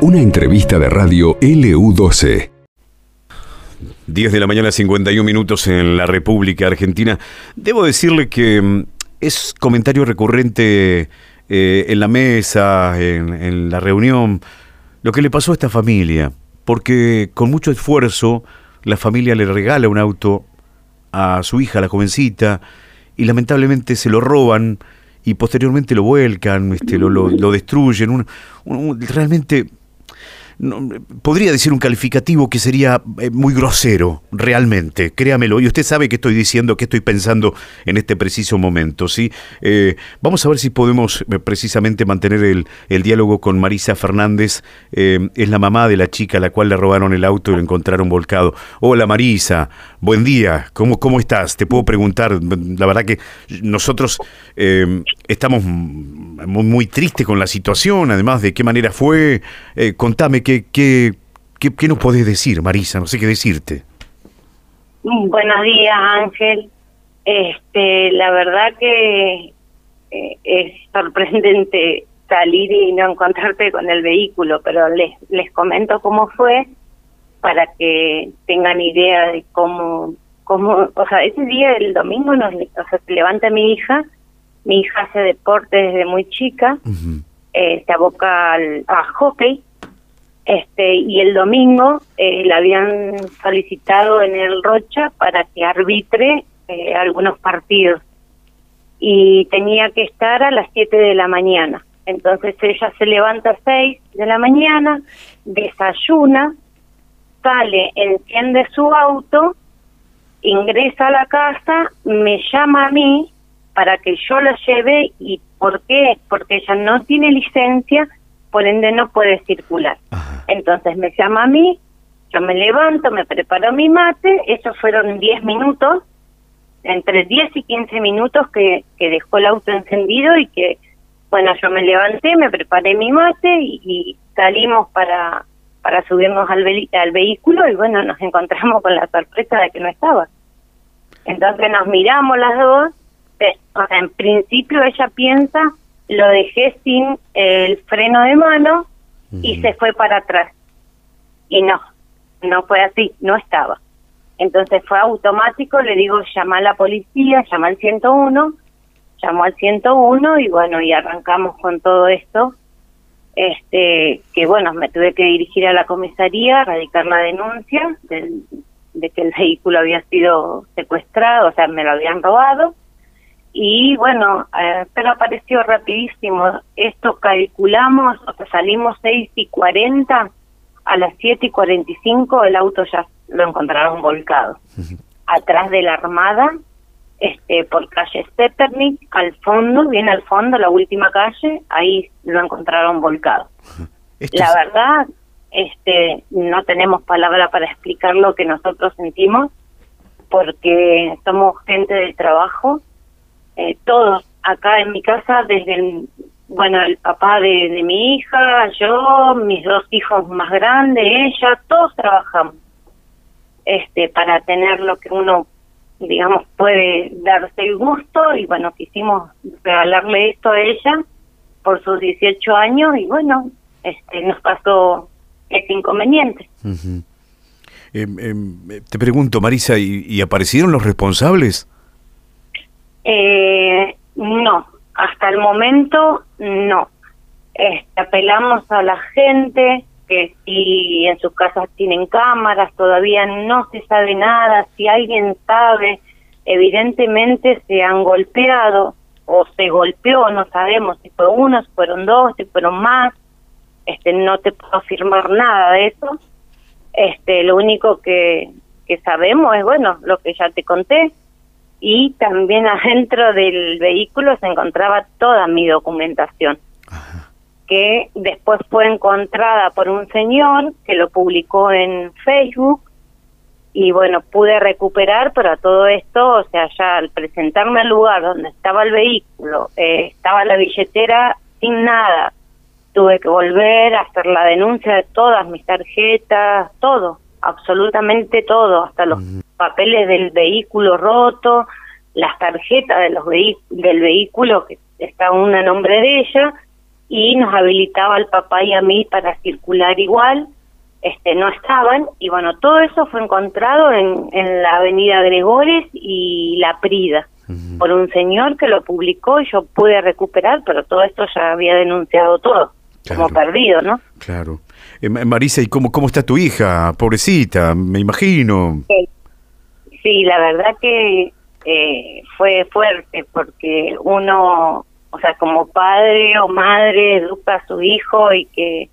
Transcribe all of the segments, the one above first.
Una entrevista de radio LU12. 10 de la mañana, 51 minutos en la República Argentina. Debo decirle que mm, es comentario recurrente eh, en la mesa, en, en la reunión, lo que le pasó a esta familia, porque con mucho esfuerzo la familia le regala un auto a su hija, la jovencita, y lamentablemente se lo roban y posteriormente lo vuelcan, este, lo, lo, lo destruyen. Un, un- realmente podría decir un calificativo que sería eh, muy grosero, realmente, créamelo. Y usted sabe que estoy diciendo, que estoy pensando en este preciso momento, ¿sí? Eh, vamos a ver si podemos eh, precisamente mantener el, el diálogo con Marisa Fernández. es la mamá de la chica a la cual le robaron el auto y lo encontraron volcado. Hola Marisa, buen día. ¿Cómo, cómo estás? Te puedo preguntar. La verdad que nosotros estamos muy, muy tristes con la situación, además de qué manera fue. Contame qué, qué, qué, qué nos podés decir, Marisa, no sé qué decirte. Mm, Buenos días, Ángel. Este, la verdad que eh, es sorprendente salir y no encontrarte con el vehículo, pero les les comento cómo fue para que tengan idea de cómo cómo, o sea, ese día el domingo nos, o sea, se levanta mi hija, mi hija hace deporte desde muy chica, eh, se aboca al, a hockey este y el domingo eh, la habían solicitado en el Rocha para que arbitre eh, algunos partidos y tenía que estar a las 7 de la mañana. Entonces ella se levanta a 6 de la mañana, desayuna, sale, enciende su auto, ingresa a la casa, me llama a mí para que yo la lleve y ¿por qué? Porque ella no tiene licencia, por ende no puede circular. Entonces me llama a mí, yo me levanto, me preparo mi mate, esos fueron 10 minutos, entre 10 y 15 minutos que, que dejó el auto encendido y que, bueno, yo me levanté, me preparé mi mate y, y salimos para, para subirnos al, ve- al vehículo y bueno, nos encontramos con la sorpresa de que no estaba. Entonces nos miramos las dos, eh, o sea, en principio ella piensa, lo dejé sin el freno de mano y se fue para atrás. Y no, no fue así, no estaba. Entonces fue automático, le digo, llama a la policía, llama al 101, llamó al 101 y bueno, y arrancamos con todo esto. Este, que bueno, me tuve que dirigir a la comisaría, radicar la denuncia del- de que el vehículo había sido secuestrado, o sea, me lo habían robado. Y bueno, eh, pero apareció rapidísimo. Esto calculamos, o sea, salimos 6 y 40, a las 7 y 45 el auto ya lo encontraron volcado. Atrás de la Armada, este, por calle Stepernick, al fondo, bien al fondo, la última calle, ahí lo encontraron volcado. Esto La es- verdad, este, no tenemos palabra para explicar lo que nosotros sentimos, porque somos gente del trabajo, eh, todos acá en mi casa, desde el, bueno, el papá de, de mi hija, yo, mis dos hijos más grandes, ella, todos trabajamos, este, para tener lo que uno, digamos, puede darse el gusto, y bueno, quisimos regalarle esto a ella por sus 18 años, y bueno, este, nos pasó este inconveniente. Em, em, te pregunto, Marisa, ¿y, y aparecieron los responsables? Eh, no, hasta el momento no. Este, apelamos a la gente que si en sus casas tienen cámaras, todavía no se sabe nada, si alguien sabe, evidentemente se han golpeado o se golpeó, no sabemos si fue uno, si fueron dos, si fueron más, este no te puedo afirmar nada de eso. Este, lo único que, que sabemos es bueno, lo que ya te conté, y también adentro del vehículo se encontraba toda mi documentación que después fue encontrada por un señor que lo publicó en Facebook y bueno, pude recuperar, pero a todo esto, o sea, ya al presentarme al lugar donde estaba el vehículo, eh, estaba la billetera sin nada, tuve que volver a hacer la denuncia de todas mis tarjetas, todo, absolutamente todo, hasta los papeles del vehículo roto, las tarjetas de los del vehículo que está una a nombre de ella y nos habilitaba al papá y a mí para circular igual, este, no estaban, y bueno, todo eso fue encontrado en, en la avenida Gregores y La Prida, por un señor que lo publicó y yo pude recuperar, pero todo esto ya había denunciado todo, como perdido, ¿no? Claro. Eh, Marisa, ¿y cómo, cómo está tu hija? Pobrecita, me imagino. Sí, la verdad que eh, fue fuerte porque uno, o sea, como padre o madre educa a su hijo y que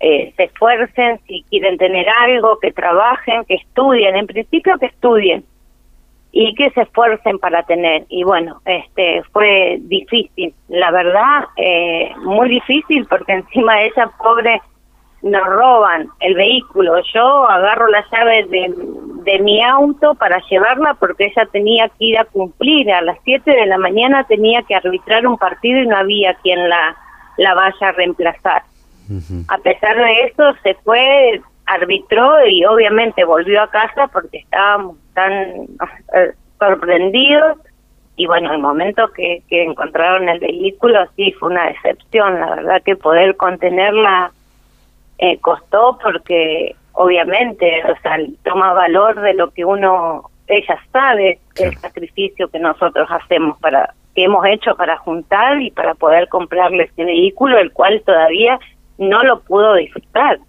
eh, se esfuercen si quieren tener algo, que trabajen, que estudien, en principio que estudien y que se esfuercen para tener. Y bueno, este fue difícil, la verdad, eh, muy difícil porque encima de ella pobre nos roban el vehículo. Yo agarro la llave de, de mi auto para llevarla porque ella tenía que ir a cumplir. A las 7 de la mañana tenía que arbitrar un partido y no había quien la, la vaya a reemplazar. A pesar de eso, se fue, arbitró y obviamente volvió a casa porque estábamos tan eh, sorprendidos. Y bueno, el momento que, que encontraron el vehículo, sí, fue una decepción. La verdad que poder contenerla eh, costó porque obviamente, o sea, toma valor de lo que uno, ella sabe, el sacrificio que nosotros hacemos para, que hemos hecho para juntar y para poder comprarle este vehículo, el cual todavía no lo pudo disfrutar.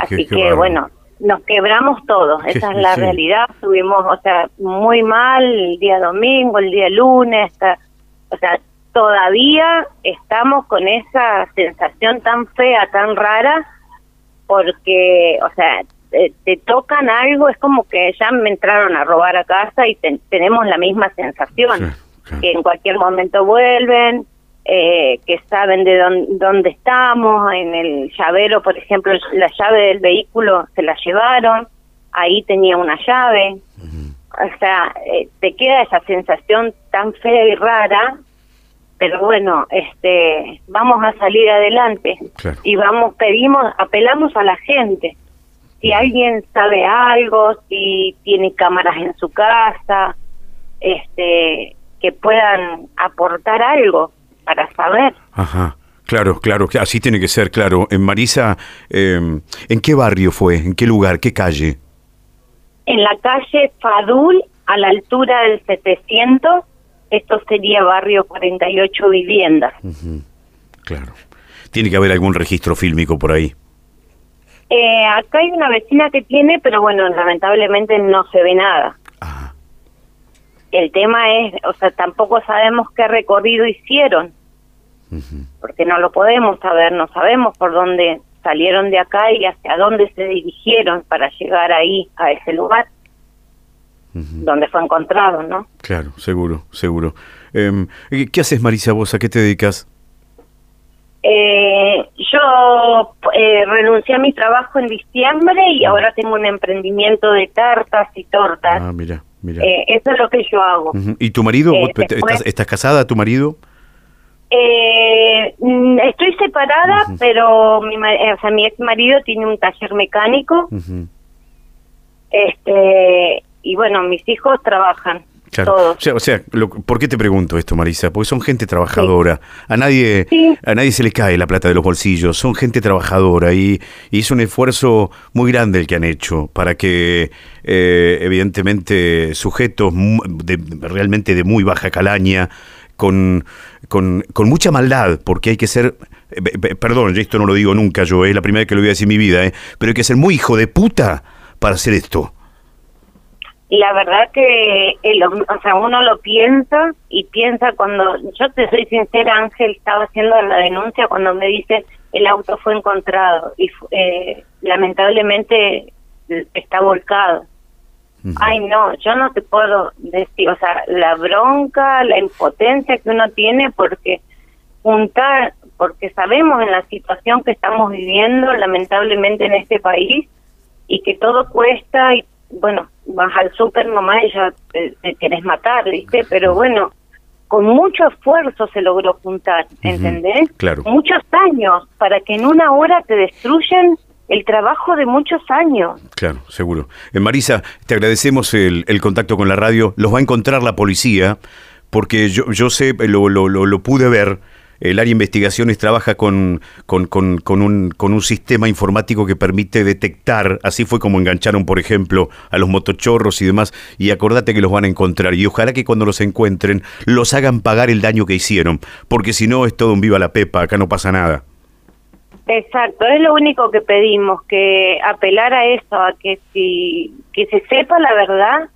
Así que bueno, nos quebramos todos, esa es la realidad, estuvimos, o sea, muy mal el día domingo, el día lunes, o sea, todavía estamos con esa sensación tan fea, tan rara, porque, o sea, te, tocan algo, es como que ya me entraron a robar a casa y tenemos la misma sensación, que en cualquier momento vuelven, eh, que saben de dónde, dónde estamos, en el llavero, por ejemplo, la llave del vehículo se la llevaron, ahí tenía una llave, o sea, eh, te queda esa sensación tan fea y rara pero bueno, este, vamos a salir adelante. Y vamos, pedimos, apelamos a la gente. Si alguien sabe algo, si tiene cámaras en su casa, este, que puedan aportar algo saber. Ajá. Claro, claro, así tiene que ser, claro. En Marisa, em, ¿en qué barrio fue? ¿En qué lugar? ¿Qué calle? En la calle Fadul, a la altura del 700, esto sería barrio 48 viviendas. Claro. Tiene que haber algún registro fílmico por ahí. Eh, acá hay una vecina que tiene, pero bueno, lamentablemente no se ve nada. El tema es, o sea, tampoco sabemos qué recorrido hicieron, porque no lo podemos saber, no sabemos por dónde salieron de acá y hacia dónde se dirigieron para llegar ahí, a ese lugar donde fue encontrado, ¿no? Claro, seguro, seguro. Em, ¿Qué haces, Marisa, vos? ¿A qué te dedicas? Eh, yo eh, renuncié a mi trabajo en diciembre y ah. ahora tengo un emprendimiento de tartas y tortas. Ah, mira, mira. Eh, eso es lo que yo hago. ¿Y tu marido? ¿Estás, casada, tu marido? Mm, estoy separada, pero mi, o sea, mi ex marido tiene un taller mecánico. Este y bueno, mis hijos trabajan. Todos. O sea, ¿por qué te pregunto esto, Marisa? Porque son gente trabajadora. A nadie a nadie se le cae la plata de los bolsillos. Son gente trabajadora y, y es un esfuerzo muy grande el que han hecho para que, eh, evidentemente, sujetos de, realmente de muy baja calaña, con, con, con, mucha maldad, porque hay que ser, eh, perdón, esto no lo digo nunca yo, es la primera vez que lo voy a decir en mi vida, eh, pero hay que ser muy hijo de puta para hacer esto la verdad que el, o sea, uno lo piensa y piensa cuando, yo te soy sincera, Ángel estaba haciendo la denuncia cuando me dice el auto fue encontrado y eh, lamentablemente está volcado. Ay, no, yo no te puedo decir, o sea, la bronca, la impotencia que uno tiene porque juntar, porque sabemos en la situación que estamos viviendo, lamentablemente en este país, y que todo cuesta y bueno, vas al súper nomás y ya te, quieres matar, ¿viste? Pero bueno, con mucho esfuerzo se logró juntar, ¿entendés? Claro. Muchos años, para que en una hora te destruyen el trabajo de muchos años. Claro, seguro. Eh, Marisa, te agradecemos el, contacto con la radio. Los va a encontrar la policía, porque yo, yo sé, lo, lo, lo, lo pude ver el área de investigaciones trabaja con, con, con, con, un, con un sistema informático que permite detectar, así fue como engancharon, por ejemplo, a los motochorros y demás, y acordate que los van a encontrar, y ojalá que cuando los encuentren los hagan pagar el daño que hicieron, porque si no es todo un viva la pepa, acá no pasa nada. Exacto, es lo único que pedimos, que apelar a eso, a que si que se sepa la verdad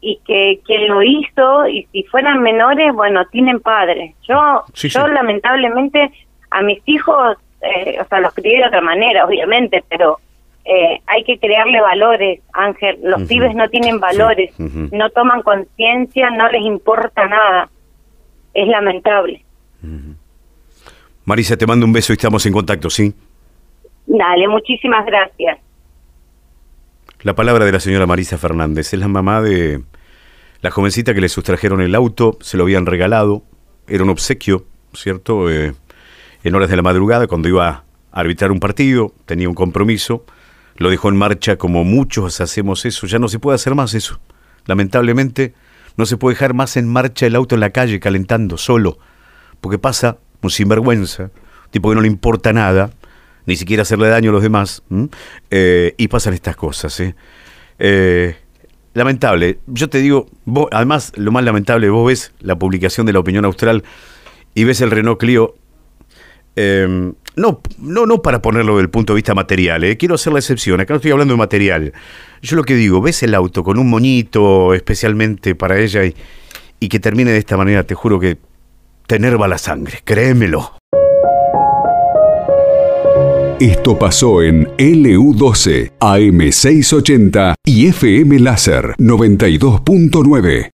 y que quien lo hizo y si fueran menores, bueno, tienen padres. Yo, yo lamentablemente a mis hijos, eh, o sea, los crié de otra manera, obviamente, pero eh, hay que crearle valores, Ángel. Los pibes no tienen valores, no toman conciencia, no les importa nada. Es lamentable. Marisa, te mando un beso y estamos en contacto, ¿sí? Dale, muchísimas gracias. La palabra de la señora Marisa Fernández es la mamá de la jovencita que le sustrajeron el auto, se lo habían regalado, era un obsequio, ¿cierto? Eh, en horas de la madrugada, cuando iba a arbitrar un partido, tenía un compromiso, lo dejó en marcha como muchos hacemos eso, ya no se puede hacer más eso. Lamentablemente, no se puede dejar más en marcha el auto en la calle calentando solo, porque pasa un sinvergüenza, tipo que no le importa nada, ni siquiera hacerle daño a los demás, eh, y pasan estas cosas. ¿eh? lamentable, yo te digo, además lo más lamentable, vos ves la publicación de la opinión austral y ves el Renault Clio, em, no, no, no para ponerlo del punto de vista material, ¿eh? quiero hacer la excepción, acá no estoy hablando de material, yo lo que digo, ves el auto con un moñito especialmente para ella y, y que termine de esta manera, te juro que te enerva la sangre, créemelo. Esto pasó en LU12, AM680 y FM Láser 92.9.